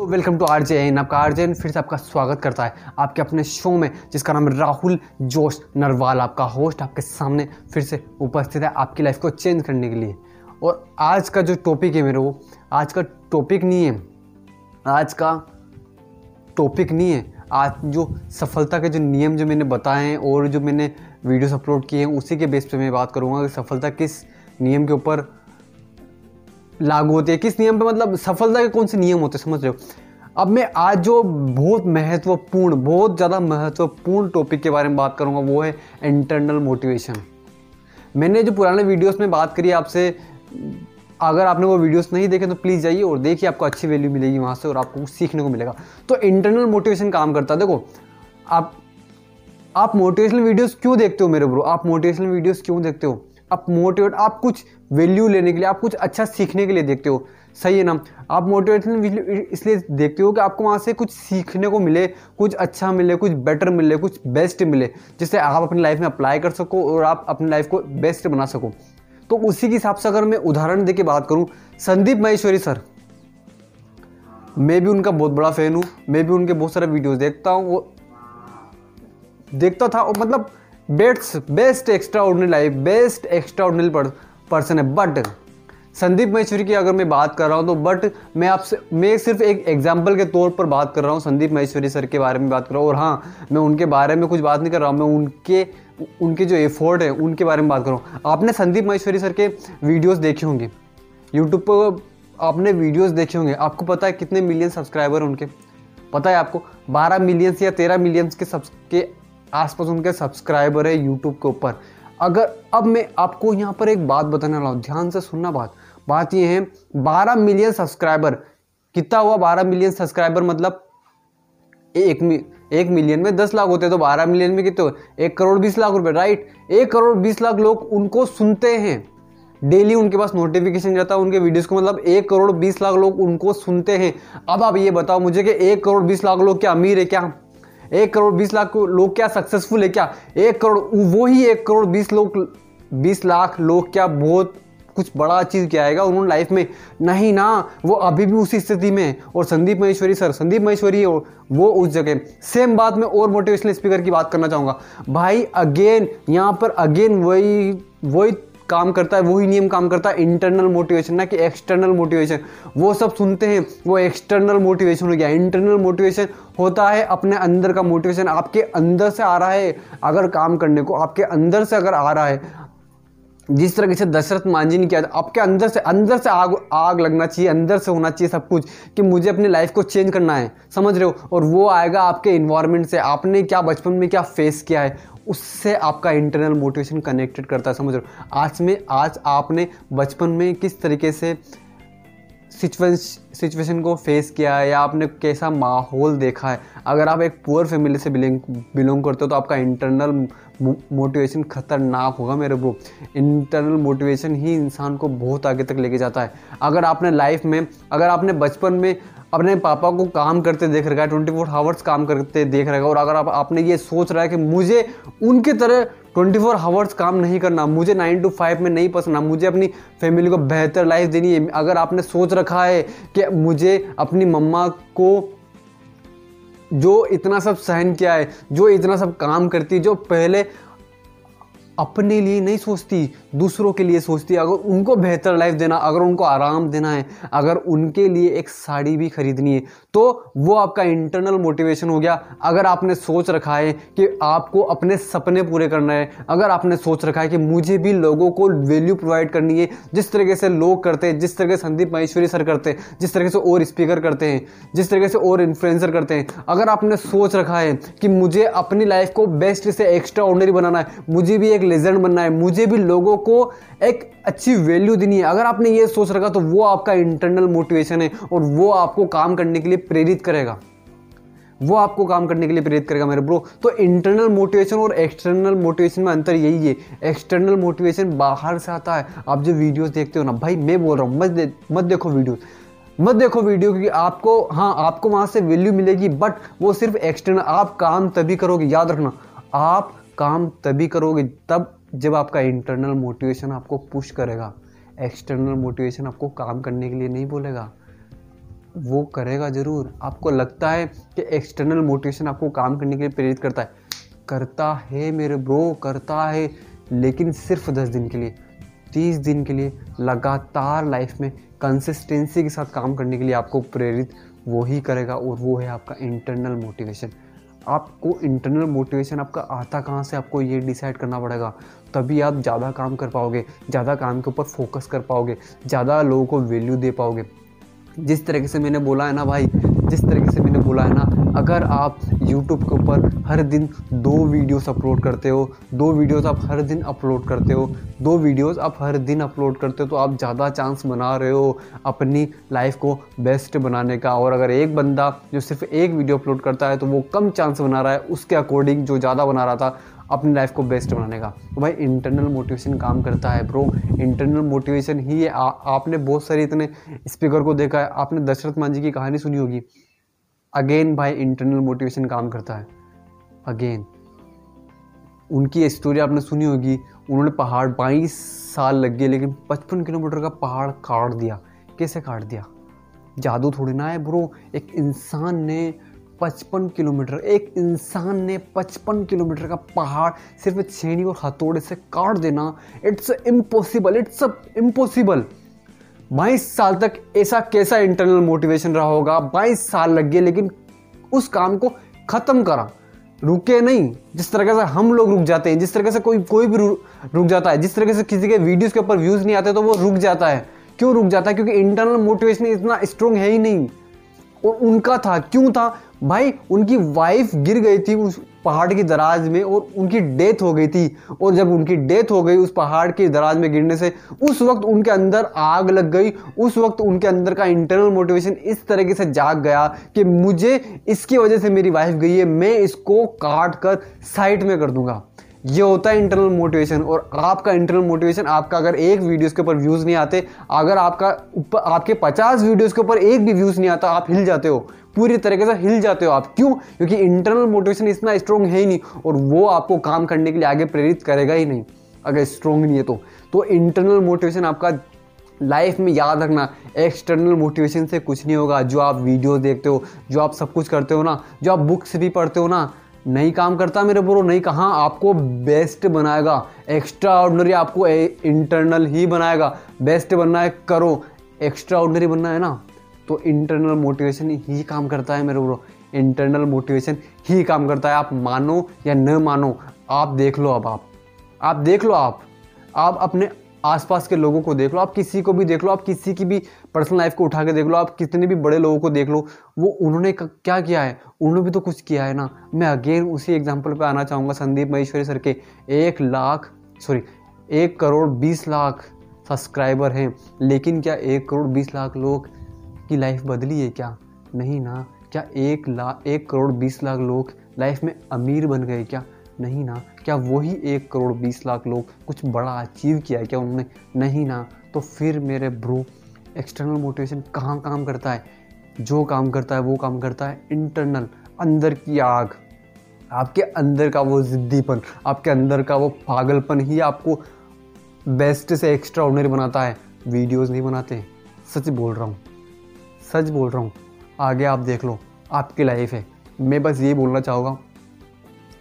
Welcome to R J N आपका R J N फिर से आपका स्वागत करता है आपके अपने शो में, जिसका नाम राहुल जोश नरवाल, आपका होस्ट आपके सामने फिर से उपस्थित है आपकी लाइफ को चेंज करने के लिए। और आज का जो टॉपिक है मेरे वो, आज का टॉपिक नहीं है, आज का टॉपिक नहीं है, आज जो सफलता के जो नियम जो मैंने बताए हैं और जो मैंने वीडियोस अपलोड किए हैं, उसी के बेस पे मैं बात करूँगा कि सफलता किस नियम के ऊपर लागू होती है? किस नियम पे? मतलब सफलता के कौन से नियम होते हैं? समझ रहे हो? अब मैं आज जो बहुत महत्वपूर्ण, बहुत ज़्यादा महत्वपूर्ण टॉपिक के बारे में बात करूँगा, वो है इंटरनल मोटिवेशन मैंने जो पुराने वीडियोस में बात करी आपसे, अगर आपने वो वीडियोस नहीं देखे तो प्लीज़ जाइए और देखिए, आपको अच्छी वैल्यू मिलेगी वहाँ से और आपको कुछ सीखने को मिलेगा। तो इंटरनल मोटिवेशन काम करता है। देखो, आप आप मोटिवेशनल वीडियोस क्यों देखते हो मेरे ब्रो आप मोटिवेशनल वीडियोस क्यों देखते हो? आप मोटिवेट आप कुछ वैल्यू लेने के लिए, आप कुछ अच्छा सीखने के लिए देखते हो। सही है ना? आप मोटिवेशनल इसलिए देखते हो कि आपको वहाँ से कुछ सीखने को मिले, कुछ अच्छा मिले, कुछ बेटर मिले, कुछ बेस्ट मिले, जिससे आप अपनी लाइफ में अप्लाई कर सको और आप अपनी लाइफ को बेस्ट बना सको। तो उसी के हिसाब से अगर मैं उदाहरण दे के बात करूँ, संदीप महेश्वरी सर। मैं भी उनका बहुत बड़ा फ़ैन हूँ, मैं भी उनके बहुत सारे वीडियोस देखता हूँ, वो देखता था और मतलब best best extraordinary life, best extraordinary person है। बट संदीप महेश्वरी की अगर मैं बात कर रहा हूँ तो बट मैं आपसे, मैं सिर्फ़ एक एग्ज़ाम्पल के तौर पर बात कर रहा हूँ, संदीप महेश्वरी सर के बारे में बात कर रहा हूँ। और हाँ मैं उनके बारे में कुछ बात नहीं कर रहा हूँ, मैं उनके उनके जो एफर्ट है, उनके बारे में बात कर रहा हूँ। आपने संदीप महेश्वरी सर के वीडियोस देखे होंगे। यूट्यूब पर आपने वीडियोस देखे होंगे। आपको पता है कितने मिलियन सब्सक्राइबर उनके? पता है आपको? 12 मिलियंस या 13 मिलियंस के सब के आसपास उनके सब्सक्राइबर है यूट्यूब के ऊपर। अगर अब मैं आपको यहाँ पर एक बात बताने वाला हूँ, ध्यान से सुनना बात। बात ये है 12 मिलियन सब्सक्राइबर कितना हुआ 12 मिलियन सब्सक्राइबर मतलब एक एक मिलियन में दस लाख होते हैं तो बारह मिलियन में कितने एक करोड़ बीस लाख रुपए राइट एक करोड़ बीस लाख लोग उनको सुनते हैं। डेली उनके पास नोटिफिकेशन जाता है, उनके वीडियोस को मतलब एक करोड़ बीस लाख लोग उनको सुनते हैं। अब आप ये बताओ मुझे कि एक करोड़ बीस लाख लोग क्या अमीर है क्या? एक करोड़ बीस लाख लोग क्या सक्सेसफुल है क्या? एक करोड़ वो ही एक करोड़ बीस लोग, बीस लाख लोग क्या बहुत कुछ बड़ा चीज़ क्या आएगा उन्होंने लाइफ में? नहीं ना, वो अभी भी उसी स्थिति में और संदीप महेश्वरी सर, संदीप महेश्वरी और वो उस जगह सेम बात में और मोटिवेशनल स्पीकर की बात करना चाहूँगा। भाई अगेन यहाँ पर अगेन वही वही काम करता है, वही नियम काम करता है इंटरनल मोटिवेशन ना कि एक्सटर्नल मोटिवेशन वो सब सुनते हैं, वो एक्सटर्नल मोटिवेशन हो गया। इंटरनल मोटिवेशन होता है अपने अंदर का मोटिवेशन आपके अंदर से आ रहा है अगर काम करने को, आपके अंदर से अगर आ रहा है। जिस तरह से दशरथ मांझी ने किया था, आपके अंदर से अंदर से आग आग लगना चाहिए, अंदर से होना चाहिए सब कुछ, कि मुझे अपनी लाइफ को चेंज करना है। समझ रहे हो? और वो आएगा आपके इन्वायरमेंट से। आपने क्या बचपन में क्या फेस किया है? उससे आपका इंटरनल मोटिवेशन कनेक्टेड करता है, समझ हो? आज में, आज आपने बचपन में किस तरीके से सिचुएशन को फेस किया है या आपने कैसा माहौल देखा है? अगर आप एक पुअर फैमिली से बिलोंग बिलोंग करते हो तो आपका इंटरनल मोटिवेशन खतरनाक होगा मेरे ब्रो इंटरनल मोटिवेशन ही इंसान को बहुत आगे तक लेके जाता है। अगर आपने लाइफ में, अगर आपने बचपन में अपने पापा को काम करते देख रखा है, ट्वेंटी फोर हावर्स काम करते देख रखा है। और अगर आप, आपने ये सोच रहा है कि मुझे उनके तरह ट्वेंटी फोर हावर्स काम नहीं करना, मुझे नाइन टू फाइव में नहीं पसंद मुझे अपनी फैमिली को बेहतर लाइफ देनी है। अगर आपने सोच रखा है कि मुझे अपनी मम्मा को जो इतना सब सहन किया है, जो इतना सब काम करती है, जो पहले अपने लिए नहीं सोचती, दूसरों के लिए सोचती। अगर उनको बेहतर लाइफ देना, अगर उनको आराम देना है, अगर उनके लिए एक साड़ी भी खरीदनी है तो वो आपका इंटरनल मोटिवेशन हो गया। अगर आपने सोच रखा है कि आपको अपने सपने पूरे करना है, अगर आपने सोच रखा है कि मुझे भी लोगों को वैल्यू प्रोवाइड करनी है, जिस तरीके से लोग करते हैं, जिस तरीके से संदीप महेश्वरी सर करते हैं, जिस तरीके से और स्पीकर करते हैं, जिस तरीके से और इन्फ्लुएंसर करते हैं, अगर आपने सोच रखा है कि मुझे अपनी लाइफ को बेस्ट से एक्स्ट्रा ऑर्डनरी बनाना है, मुझे भी एक लेजेंड बनना है। मुझे भी लोगों को एक अच्छी वैल्यू देनी है। अगर आपने ये सोच रखा तो वो आपका इंटरनल मोटिवेशन है और वो आपको काम करने के लिए प्रेरित करेगा। वो आपको काम करने के लिए प्रेरित करेगा मेरे ब्रो तो इंटरनल मोटिवेशन और एक्सटर्नल मोटिवेशन में अंतर यही है। एक्सटर्नल मोटिवेशन बाहर से आता है। आप जो वीडियोस देखते हो ना भाई मैं बोल रहा हूँ मत दे, मत देखो वीडियो मत देखो वीडियो क्योंकि आपको हाँ आपको वहाँ से वैल्यू मिलेगी बट वो सिर्फ़ एक्सटर्नल आप काम तभी करोगे याद रखना। आप काम तभी करोगे तब जब आपका इंटरनल मोटिवेशन आपको पुश करेगा। एक्सटर्नल मोटिवेशन आपको काम करने के लिए नहीं बोलेगा। वो करेगा ज़रूर। आपको लगता है कि एक्सटर्नल मोटिवेशन आपको काम करने के लिए प्रेरित करता है। करता है मेरे ब्रो करता है, लेकिन सिर्फ़ दस दिन के लिए, तीस दिन के लिए, लगातार लाइफ में कंसिस्टेंसी के साथ काम करने के लिए आपको प्रेरित वो ही करेगा और वो है आपका इंटरनल मोटिवेशन आपको इंटरनल मोटिवेशन आपका आता कहाँ से, आपको ये डिसाइड करना पड़ेगा, तभी आप ज़्यादा काम कर पाओगे, ज़्यादा काम के ऊपर फोकस कर पाओगे, ज़्यादा लोगों को वैल्यू दे पाओगे। जिस तरीके से मैंने बोला है ना भाई जिस तरीके से मैंने बोला है ना, अगर आप YouTube के ऊपर हर दिन दो वीडियोस अपलोड करते हो, दो वीडियोस आप हर दिन अपलोड करते हो, दो वीडियोस आप हर दिन अपलोड करते हो तो आप ज़्यादा चांस बना रहे हो अपनी लाइफ को बेस्ट बनाने का। और अगर एक बंदा जो सिर्फ़ एक वीडियो अपलोड करता है तो वो कम चांस बना रहा है, उसके अकॉर्डिंग जो ज़्यादा बना रहा था अपनी लाइफ को बेस्ट बनाने का। तो भाई इंटरनल मोटिवेशन काम करता है ब्रो इंटरनल मोटिवेशन ही है। आ, आपने बहुत सारे इतने स्पीकर को देखा है। आपने दशरथ जी की कहानी सुनी होगी। अगेन भाई इंटरनल मोटिवेशन काम करता है। अगेन उनकी स्टोरी आपने सुनी होगी। उन्होंने पहाड़ बाईस साल लग गए लेकिन पचपन किलोमीटर का पहाड़ काट दिया। कैसे काट दिया? जादू थोड़ी ना है ब्रो एक इंसान ने पचपन किलोमीटर। एक इंसान ने पचपन किलोमीटर का पहाड़ सिर्फ़ छेनी और हथौड़े से काट देना। इट्स इम्पॉसिबल इट्स इम्पॉसिबल बाईस साल तक ऐसा कैसा इंटरनल मोटिवेशन रहा होगा? बाईस साल लग गए, लेकिन उस काम को खत्म करा। रुके नहीं। जिस तरीके से हम लोग रुक जाते हैं, जिस तरीके से कोई कोई भी रुक जाता है, जिस तरीके से किसी के वीडियोस के ऊपर व्यूज़ नहीं आते तो वो रुक जाता है। क्यों रुक जाता है? क्योंकि इंटरनल मोटिवेशन इतना स्ट्रोंग है ही नहीं। और उनका था। क्यों था? भाई, उनकी वाइफ गिर गई थी उस पहाड़ की दराज में और उनकी डेथ हो गई थी। और जब उनकी डेथ हो गई उस पहाड़ की दराज में गिरने से, उस वक्त उनके अंदर आग लग गई। उस वक्त उनके अंदर का इंटरनल मोटिवेशन इस तरीके से जाग गया कि मुझे इसकी वजह से मेरी वाइफ गई है। मैं इसको काट कर साइड में कर दूँगा। ये होता है इंटरनल मोटिवेशन और आपका इंटरनल मोटिवेशन आपका अगर एक वीडियोस के ऊपर व्यूज़ नहीं आते, अगर आपका ऊपर आपके 50 वीडियोस के ऊपर एक भी व्यूज़ नहीं आता, आप हिल जाते हो। पूरी तरीके से हिल जाते हो आप। क्यों? क्योंकि इंटरनल मोटिवेशन इतना स्ट्रॉन्ग है ही नहीं और वो आपको काम करने के लिए आगे प्रेरित करेगा ही नहीं, अगर स्ट्रॉन्ग नहीं है तो। तो इंटरनल मोटिवेशन आपका लाइफ में याद रखना एक्सटर्नल मोटिवेशन से कुछ नहीं होगा। जो आप वीडियो देखते हो, जो आप सब कुछ करते हो ना, जो आप बुक्स भी पढ़ते हो ना नहीं काम करता मेरे ब्रो, नहीं कहाँ आपको बेस्ट बनाएगा एक्स्ट्रा ऑर्डनरी आपको इंटरनल ही बनाएगा। बेस्ट बनना है करो एक्स्ट्रा ऑर्डनरी बनना है ना? तो इंटरनल मोटिवेशन ही काम करता है मेरे ब्रो। इंटरनल मोटिवेशन ही काम करता है। आप मानो या न मानो, आप देख लो अब आप। आप देख लो आप। आप अपने आसपास के लोगों को देख लो, आप किसी को भी देख लो, आप किसी की भी पर्सनल लाइफ को उठा के देख लो, आप कितने भी बड़े लोगों को देख लो, वो उन्होंने क्या किया है? उन्होंने भी तो कुछ किया है ना। मैं अगेन उसी एग्ज़ाम्पल पर आना चाहूँगा संदीप महेश्वरी सर के। एक लाख सॉरी एक करोड़ बीस लाख सब्सक्राइबर हैं, लेकिन क्या एक करोड़ बीस लाख लोग की लाइफ बदली है क्या? नहीं ना। क्या एक लाख एक करोड़ बीस लाख लोग लाइफ में अमीर बन गए क्या? नहीं ना, क्या वही एक करोड़ बीस लाख लोग कुछ बड़ा अचीव किया है क्या उन्होंने? नहीं ना। तो फिर मेरे ब्रो एक्सटर्नल मोटिवेशन कहाँ काम करता है? जो काम करता है, वो काम करता है इंटरनल अंदर की आग। आपके अंदर का वो ज़िद्दीपन, आपके अंदर का वो पागलपन ही आपको बेस्ट से एक्स्ट्रा ऑर्डनरी बनाता है। वीडियोस नहीं बनाते। सच बोल रहा हूँ। सच बोल रहा हूँ। आगे आप देख लो। आपकी लाइफ है। मैं बस ये बोलना चाहूँगा।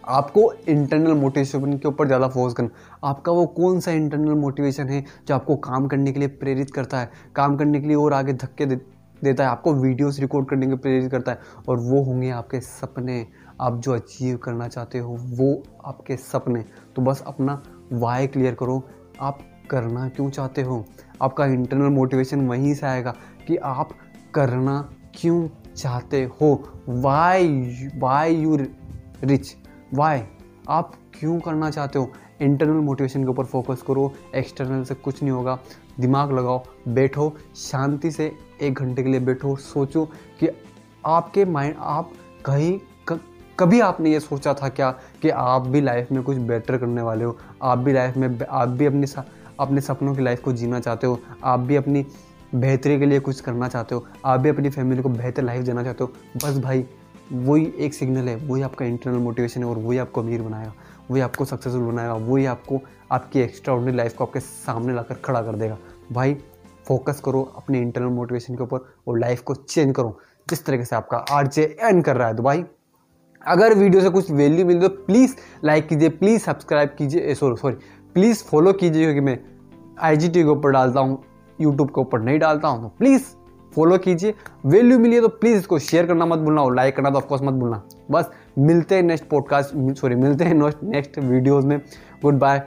आपको इंटरनल मोटिवेशन के ऊपर ज़्यादा फोकस करना आपका वो कौन सा इंटरनल मोटिवेशन है जो आपको काम करने के लिए प्रेरित करता है? काम करने के लिए और आगे धक्के दे, देता है। आपको वीडियोस रिकॉर्ड करने के लिए प्रेरित करता है। और वो होंगे आपके सपने। आप जो अचीव करना चाहते हो वो आपके सपने। तो बस अपना वाई क्लियर करो। आप करना क्यों चाहते हो? आपका इंटरनल मोटिवेशन वहीं से आएगा कि आप करना क्यों चाहते हो? Why why you rich why आप क्यों करना चाहते हो? इंटरनल मोटिवेशन के ऊपर फोकस करो एक्सटर्नल से कुछ नहीं होगा। दिमाग लगाओ, बैठो, शांति से एक घंटे के लिए बैठो, सोचो कि आपके माइंड आप कहीं कभी आपने ये सोचा था क्या कि आप भी लाइफ में कुछ बेटर करने वाले हो? आप भी लाइफ में, आप भी अपने अपने सपनों की लाइफ को जीना चाहते हो? आप भी अपनी बेहतरी के लिए कुछ करना चाहते हो? आप भी अपनी फैमिली को बेहतर लाइफ देना चाहते हो? बस भाई वही एक सिग्नल है, वही आपका इंटरनल मोटिवेशन है और वही आपको अमीर बनाएगा, वही आपको सक्सेसफुल बनाएगा, वही आपको आपकी एक्स्ट्रा ऑर्डनरी लाइफ को आपके सामने लाकर खड़ा कर देगा। भाई फोकस करो अपने इंटरनल मोटिवेशन के ऊपर और लाइफ को चेंज करो। जिस तरीके से आपका आर जे एन कर रहा है। तो भाई, अगर वीडियो से कुछ वैल्यू मिली तो प्लीज़ लाइक कीजिए प्लीज़ सब्सक्राइब कीजिए सॉरी सॉरी प्लीज़ फॉलो कीजिए, क्योंकि मैं आई के ऊपर डालता हूँ यूट्यूब के ऊपर नहीं डालता हूँ तो प्लीज़ फॉलो कीजिए। वैल्यू मिली है तो प्लीज़ इसको शेयर करना मत भूलना और लाइक करना तो ऑफकोर्स मत भूलना। बस मिलते हैं नेक्स्ट पॉडकास्ट सॉरी मिलते हैं नेक्स्ट वीडियोज़ में। Good bye